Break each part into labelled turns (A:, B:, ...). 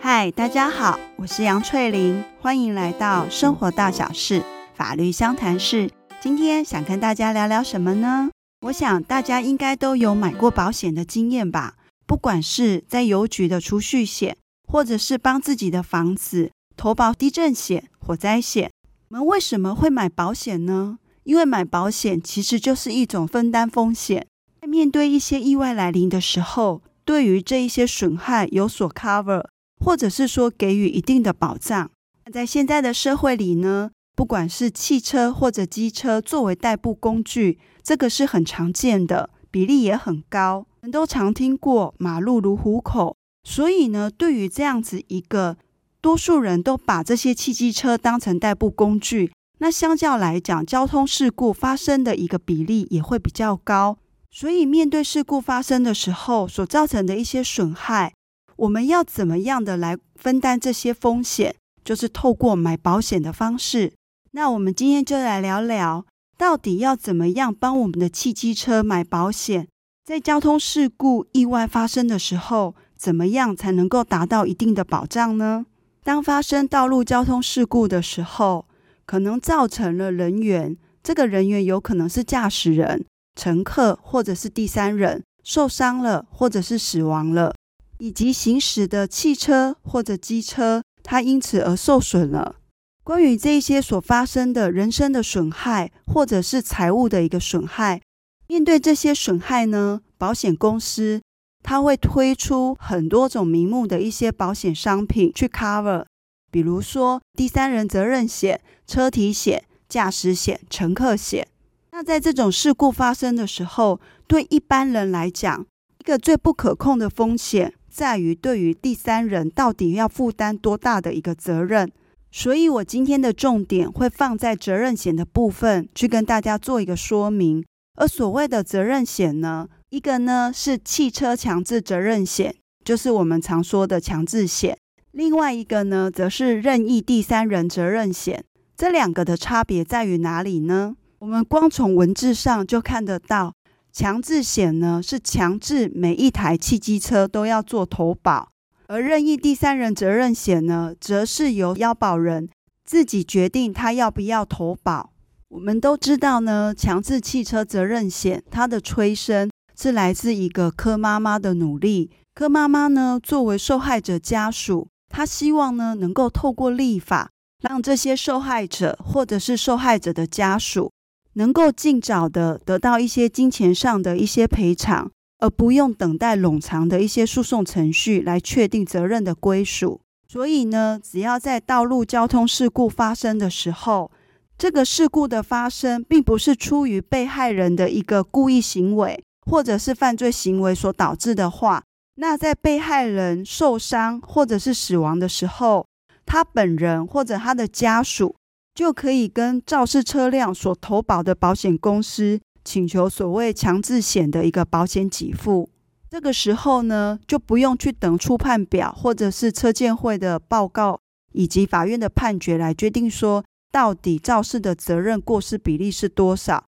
A: 嗨，大家好，我是杨翠玲，欢迎来到生活大小事法律相谈室。今天想跟大家聊聊什么呢？我想大家应该都有买过保险的经验吧，不管是在邮局的储蓄险，或者是帮自己的房子投保地震险、火灾险。我们为什么会买保险呢？因为买保险其实就是一种分担风险，在面对一些意外来临的时候，对于这一些损害有所 cover，或者是说给予一定的保障。在现在的社会里呢，不管是汽车或者机车作为代步工具，这个是很常见的，比例也很高。我们都常听过“马路如虎口”，所以呢，对于这样子一个多数人都把这些汽机车当成代步工具，那相较来讲，交通事故发生的一个比例也会比较高。所以，面对事故发生的时候所造成的一些损害，我们要怎么样的来分担这些风险？就是透过买保险的方式。那我们今天就来聊聊。到底要怎么样帮我们的汽机车买保险？在交通事故意外发生的时候，怎么样才能够达到一定的保障呢？当发生道路交通事故的时候，可能造成了人员，这个人员有可能是驾驶人、乘客或者是第三人受伤了，或者是死亡了，以及行驶的汽车或者机车，它因此而受损了。关于这些所发生的人身的损害，或者是财物的一个损害，面对这些损害呢，保险公司它会推出很多种名目的一些保险商品去 cover，比如说第三人责任险、车体险、驾驶险、乘客险。那在这种事故发生的时候，对一般人来讲，一个最不可控的风险在于对于第三人到底要负担多大的一个责任。所以，我今天的重点会放在责任险的部分，去跟大家做一个说明。而所谓的责任险呢，一个呢是汽车强制责任险，就是我们常说的强制险；另外一个呢，则是任意第三人责任险。这两个的差别在于哪里呢？我们光从文字上就看得到，强制险呢是强制每一台汽机车都要做投保。而任意第三人责任险呢，则是由腰保人自己决定他要不要投保。我们都知道呢，强制汽车责任险它的催生是来自一个柯妈妈的努力。柯妈妈呢，作为受害者家属，他希望呢能够透过立法，让这些受害者或者是受害者的家属，能够尽早的得到一些金钱上的一些赔偿。而不用等待冗长的一些诉讼程序来确定责任的归属。所以呢，只要在道路交通事故发生的时候，这个事故的发生并不是出于被害人的一个故意行为或者是犯罪行为所导致的话，那在被害人受伤或者是死亡的时候，他本人或者他的家属就可以跟肇事车辆所投保的保险公司。请求所谓强制险的一个保险给付，这个时候呢，就不用去等初判表或者是车鉴会的报告以及法院的判决来决定说到底肇事的责任过失比例是多少。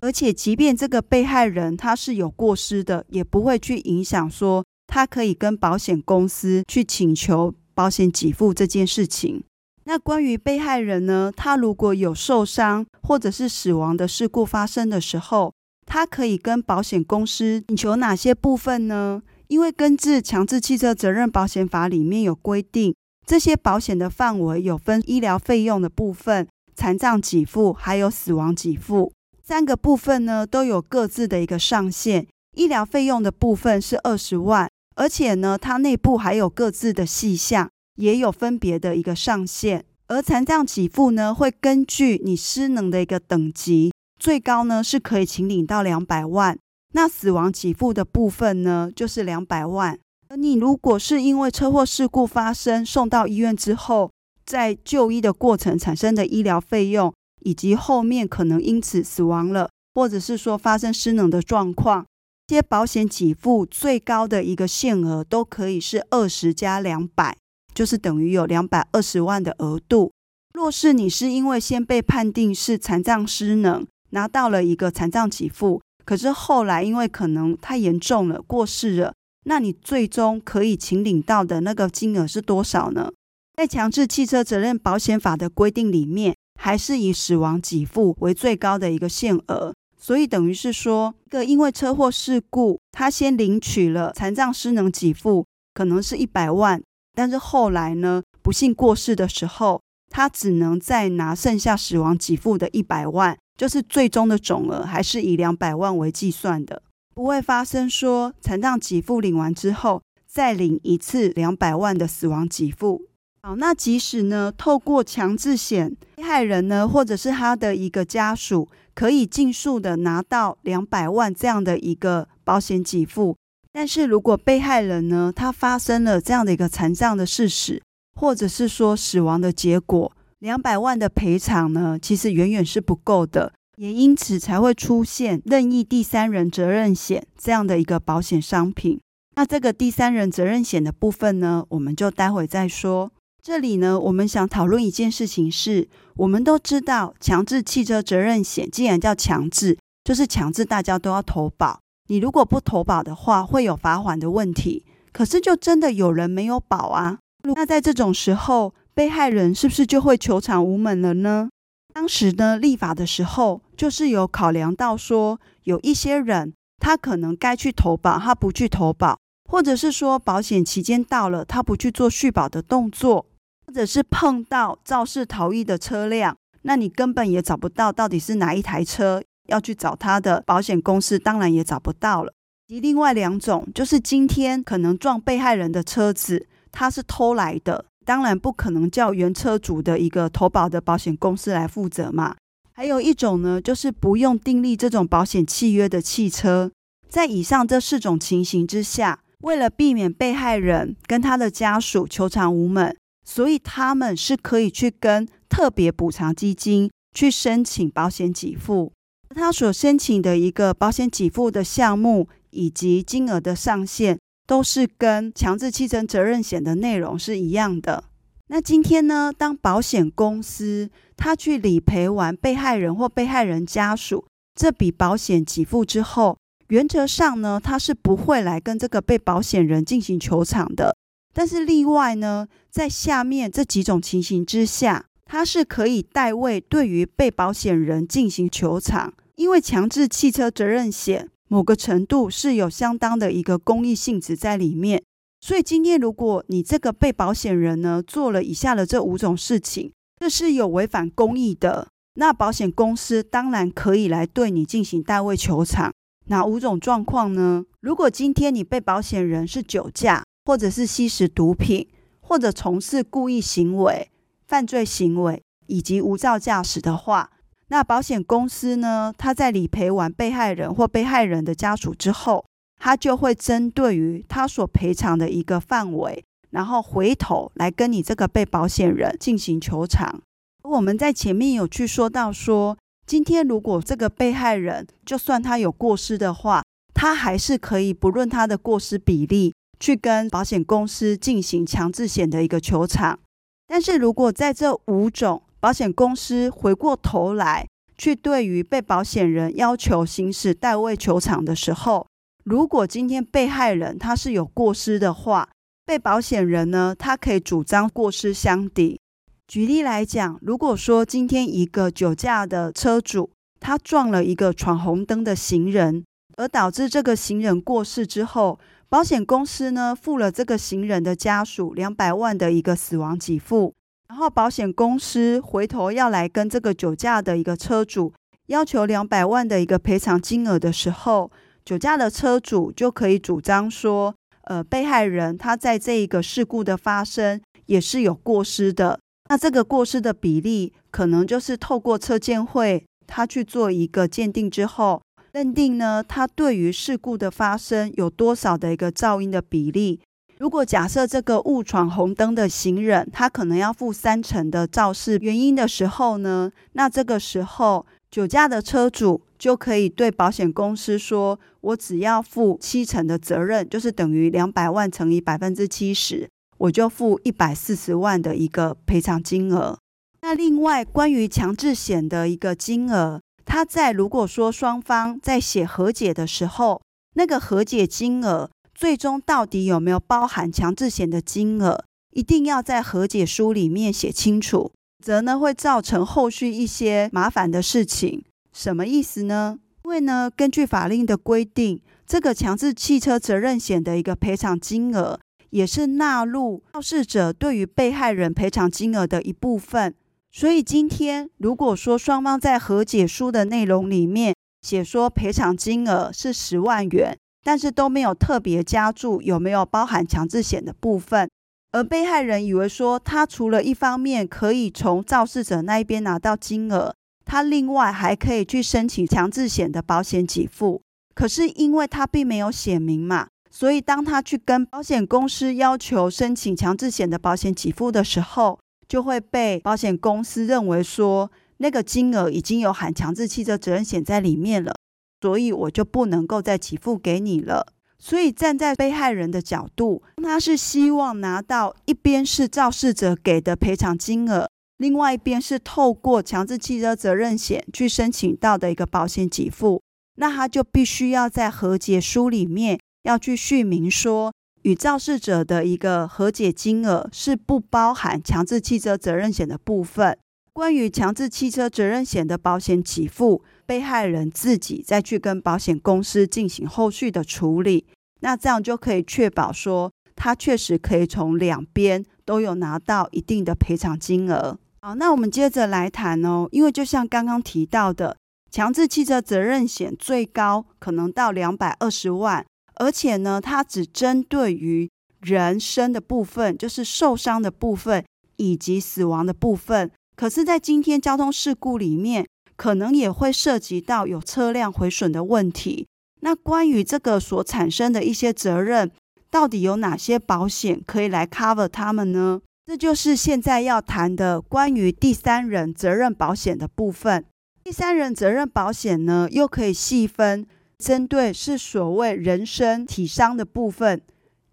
A: 而且，即便这个被害人他是有过失的，也不会去影响说他可以跟保险公司去请求保险给付这件事情。那关于被害人呢，他如果有受伤或者是死亡的事故发生的时候，他可以跟保险公司请求哪些部分呢？因为根据强制汽车责任保险法里面有规定，这些保险的范围有分医疗费用的部分、残障给付还有死亡给付三个部分呢，都有各自的一个上限。医疗费用的部分是二十万，而且呢，它内部还有各自的细项。也有分别的一个上限，而残障给付呢，会根据你失能的一个等级，最高呢是可以请领到两百万。那死亡给付的部分呢，就是两百万。而你如果是因为车祸事故发生，送到医院之后，在就医的过程产生的医疗费用，以及后面可能因此死亡了，或者是说发生失能的状况，些保险给付最高的一个限额都可以是二十加两百。就是等于有两百二十万的额度。若是你是因为先被判定是残障失能，拿到了一个残障给付，可是后来因为可能太严重了，过世了，那你最终可以请领到的那个金额是多少呢？在强制汽车责任保险法的规定里面，还是以死亡给付为最高的一个限额。所以等于是说，一个因为车祸事故，他先领取了残障失能给付，可能是一百万，但是后来呢，不幸过世的时候，他只能再拿剩下死亡给付的一百万，就是最终的总额还是以两百万为计算的，不会发生说残障给付领完之后再领一次两百万的死亡给付。好，那即使呢，透过强制险，被害人呢，或者是他的一个家属。可以尽数的拿到两百万这样的一个保险给付，但是如果被害人呢，他发生了这样的一个残障的事实，或者是说死亡的结果，两百万的赔偿呢，其实远远是不够的，也因此才会出现任意第三人责任险这样的一个保险商品。那这个第三人责任险的部分呢，我们就待会再说。这里呢，我们想讨论一件事情是，我们都知道强制汽车责任险既然叫强制，就是强制大家都要投保。你如果不投保的话，会有罚款的问题。可是就真的有人没有保啊？那在这种时候，被害人是不是就会求偿无门了呢？当时呢，立法的时候就是有考量到说，有一些人他可能该去投保，他不去投保。或者是说保险期间到了，他不去做续保的动作，或者是碰到肇事逃逸的车辆，那你根本也找不到到底是哪一台车，要去找他的保险公司，当然也找不到了。及另外两种，就是今天可能撞被害人的车子，他是偷来的，当然不可能叫原车主的一个投保的保险公司来负责嘛。还有一种呢，就是不用订立这种保险契约的汽车，在以上这四种情形之下。为了避免被害人跟他的家属求偿无门，所以他们是可以去跟特别补偿基金去申请保险给付。他所申请的一个保险给付的项目以及金额的上限，都是跟强制汽车责任险的内容是一样的。那今天呢，当保险公司他去理赔完被害人或被害人家属这笔保险给付之后，原则上呢，他是不会来跟这个被保险人进行求偿的。但是例外呢，在下面这几种情形之下，他是可以代位对于被保险人进行求偿。因为强制汽车责任险某个程度是有相当的一个公益性质在里面，所以今天如果你这个被保险人呢做了以下的这五种事情，这是有违反公益的，那保险公司当然可以来对你进行代位求偿。哪五种状况呢？如果今天你被保险人是酒驾，或者是吸食毒品，或者从事故意行为、犯罪行为以及无照驾驶的话，那保险公司呢，他在理赔完被害人或被害人的家属之后，他就会针对于他所赔偿的一个范围，然后回头来跟你这个被保险人进行求偿。我们在前面有去说到说。今天，如果这个被害人就算他有过失的话，他还是可以不论他的过失比例，去跟保险公司进行强制险的一个求偿。但是如果在这五种保险公司回过头来去对于被保险人要求行使代位求偿的时候，如果今天被害人他是有过失的话，被保险人呢，他可以主张过失相抵。举例来讲，如果说今天一个酒驾的车主，他撞了一个闯红灯的行人，而导致这个行人过世之后，保险公司呢付了这个行人的家属两百万的一个死亡给付，然后保险公司回头要来跟这个酒驾的一个车主要求两百万的一个赔偿金额的时候，酒驾的车主就可以主张说，呃，被害人他在这一个事故的发生也是有过失的。那这个过失的比例，可能就是透过车鉴会，他去做一个鉴定之后，认定呢，他对于事故的发生有多少的一个噪音的比例。如果假设这个误闯红灯的行人，他可能要负三成的肇事原因的时候呢，那这个时候酒驾的车主就可以对保险公司说：“我只要负七成的责任，就是等于两百万乘以百分之七十。”我就付一百四十万的一个赔偿金额。那另外关于强制险的一个金额，他在如果说双方在写和解的时候，那个和解金额最终到底有没有包含强制险的金额，一定要在和解书里面写清楚，则呢会造成后续一些麻烦的事情。什么意思呢？因为呢，根据法令的规定，这个强制汽车责任险的一个赔偿金额，也是纳入肇事者对于被害人赔偿金额的一部分。所以今天如果说双方在和解书的内容里面写说赔偿金额是十万元，但是都没有特别加注有没有包含强制险的部分，而被害人以为说他除了一方面可以从肇事者那一边拿到金额。他另外还可以去申请强制险的保险给付，可是因为他并没有写明嘛，所以当他去跟保险公司要求申请强制险的保险给付的时候，就会被保险公司认为说那个金额已经有含强制汽车责任险在里面了，所以我就不能够再给付给你了。所以站在被害人的角度，他是希望拿到一边是肇事者给的赔偿金额。另外一边是透过强制汽车责任险去申请到的一个保险给付，那他就必须要在和解书里面要去续明说，与肇事者的一个和解金额是不包含强制汽车责任险的部分。关于强制汽车责任险的保险给付，被害人自己再去跟保险公司进行后续的处理，那这样就可以确保说，他确实可以从两边都有拿到一定的赔偿金额。好，那我们接着来谈哦。因为就像刚刚提到的，强制汽车责任险最高可能到两百二十万，而且呢，它只针对于人身的部分，就是受伤的部分以及死亡的部分。可是，在今天交通事故里面，可能也会涉及到有车辆毁损的问题。那关于这个所产生的一些责任，到底有哪些保险可以来 cover 他们呢？这就是现在要谈的关于第三人责任保险的部分。第三人责任保险呢，又可以细分，针对是所谓人身体伤的部分，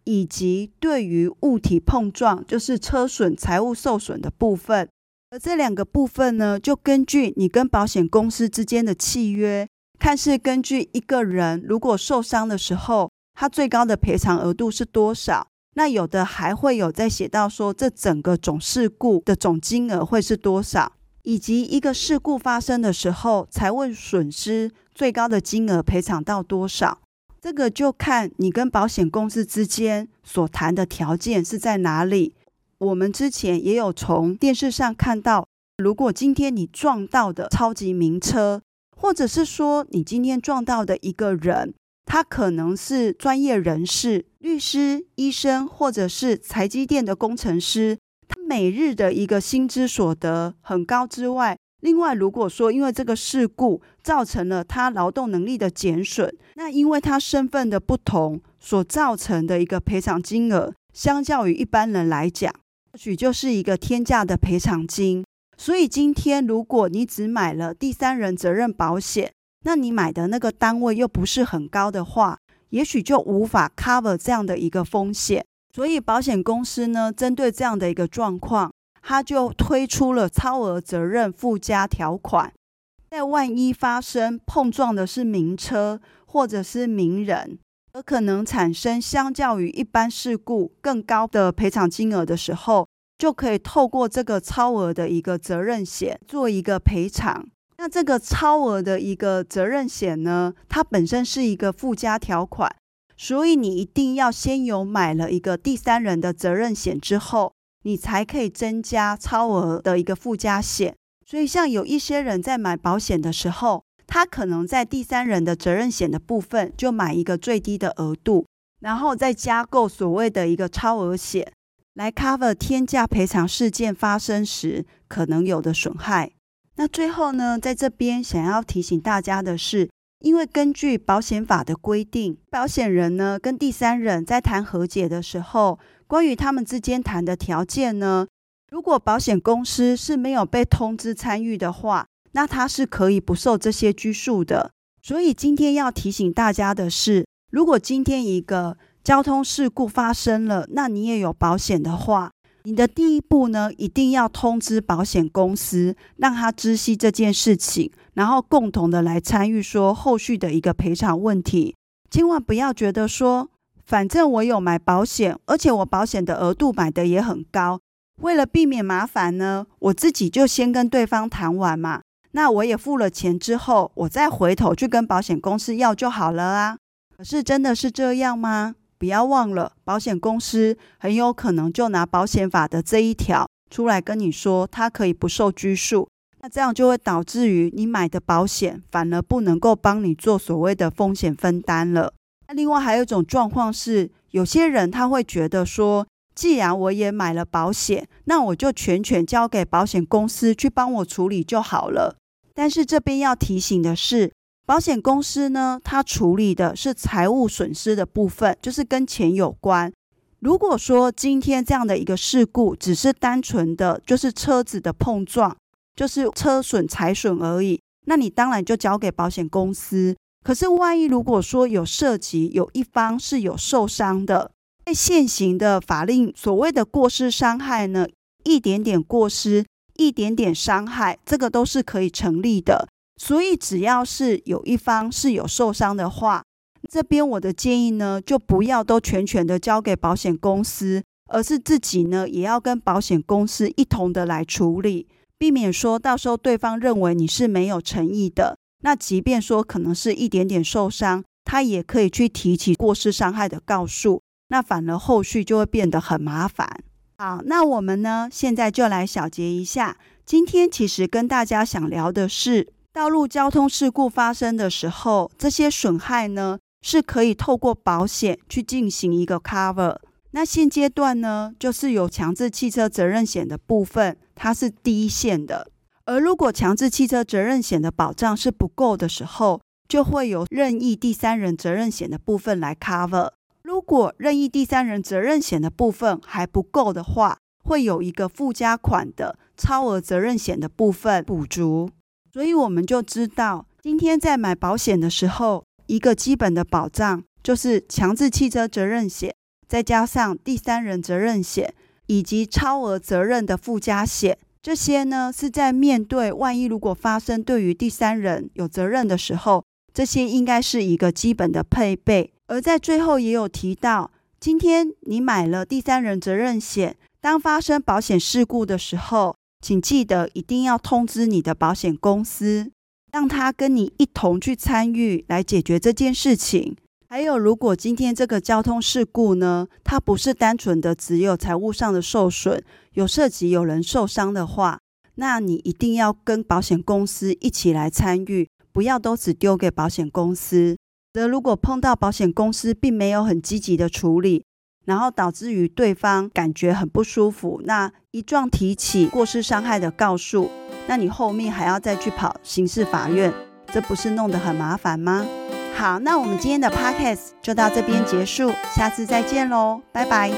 A: 以及对于物体碰撞，就是车损、财物受损的部分。而这两个部分呢，就根据你跟保险公司之间的契约，看是根据一个人如果受伤的时候，他最高的赔偿额度是多少。那有的还会有在写到说，这整个总事故的总金额会是多少，以及一个事故发生的时候，财务损失最高的金额赔偿到多少，这个就看你跟保险公司之间所谈的条件是在哪里。我们之前也有从电视上看到，如果今天你撞到的超级名车，或者是说你今天撞到的一个人。他可能是专业人士、律师、医生，或者是台积电的工程师。每日的一个薪资所得很高之外，另外如果说因为这个事故造成了他劳动能力的减损，那因为他身份的不同所造成的一个赔偿金额，相较于一般人来讲，或许就是一个天价的赔偿金。所以今天如果你只买了第三人责任保险，那你买的那个单位又不是很高的话，也许就无法 cover 这样的一个风险。所以保险公司呢，针对这样的一个状况，它就推出了超额责任附加条款。在万一发生碰撞的是名车或者是名人，而可能产生相较于一般事故更高的赔偿金额的时候，就可以透过这个超额的一个责任险做一个赔偿。那这个超额的一个责任险呢，它本身是一个附加条款，所以你一定要先有买了一个第三人的责任险之后，你才可以增加超额的一个附加险。所以像有一些人在买保险的时候，他可能在第三人的责任险的部分就买一个最低的额度，然后再加购所谓的一个超额险，来 cover 天价赔偿事件发生时可能有的损害。那最后呢，在这边想要提醒大家的是，因为根据保险法的规定，保险人呢跟第三人在谈和解的时候，关于他们之间谈的条件呢，如果保险公司是没有被通知参与的话，那他是可以不受这些拘束的。所以今天要提醒大家的是，如果今天一个交通事故发生了，那你也有保险的话，你的第一步呢，一定要通知保险公司，让他知悉这件事情，然后共同的来参与说后续的一个赔偿问题。千万不要觉得说，反正我有买保险，而且我保险的额度买的也很高，为了避免麻烦呢，我自己就先跟对方谈完嘛。那我也付了钱之后，我再回头去跟保险公司要就好了啊。可是真的是这样吗？不要忘了，保险公司很有可能就拿保险法的这一条出来跟你说，它可以不受拘束。那这样就会导致于你买的保险反而不能够帮你做所谓的风险分担了。那另外还有一种状况是，有些人他会觉得说，既然我也买了保险，那我就全权交给保险公司去帮我处理就好了。但是这边要提醒的是。保险公司呢，它处理的是财务损失的部分，就是跟钱有关。如果说今天这样的一个事故只是单纯的就是车子的碰撞，就是车损财损而已，那你当然就交给保险公司。可是万一如果说有涉及有一方是有受伤的，在现行的法令所谓的过失伤害呢，一点点过失，一点点伤害，这个都是可以成立的。所以，只要是有一方是有受伤的话，这边我的建议呢，就不要都全权的交给保险公司，而是自己呢也要跟保险公司一同的来处理，避免说到时候对方认为你是没有诚意的。那即便说可能是一点点受伤，他也可以去提起过失伤害的告诉，那反而后续就会变得很麻烦。好，那我们呢现在就来小结一下，今天其实跟大家想聊的是。道路交通事故发生的时候，这些损害呢是可以透过保险去进行一个 cover。那现阶段呢，就是有强制汽车责任险的部分，它是第一线的。而如果强制汽车责任险的保障是不够的时候，就会有任意第三人责任险的部分来 cover。如果任意第三人责任险的部分还不够的话，会有一个附加款的超额责任险的部分补足。所以我们就知道，今天在买保险的时候，一个基本的保障就是强制汽车责任险，再加上第三人责任险以及超额责任的附加险。这些呢是在面对万一如果发生对于第三人有责任的时候，这些应该是一个基本的配备。而在最后也有提到，今天你买了第三人责任险，当发生保险事故的时候，请记得一定要通知你的保险公司，让他跟你一同去参与来解决这件事情。还有，如果今天这个交通事故呢，它不是单纯的只有财务上的受损，有涉及有人受伤的话，那你一定要跟保险公司一起来参与，不要都只丢给保险公司。则如果碰到保险公司并没有很积极的处理，然后导致于对方感觉很不舒服，那一状提起过失伤害的告诉，那你后面还要再去跑刑事法院，这不是弄得很麻烦吗？好，那我们今天的 podcast 就到这边结束，下次再见喽，拜拜。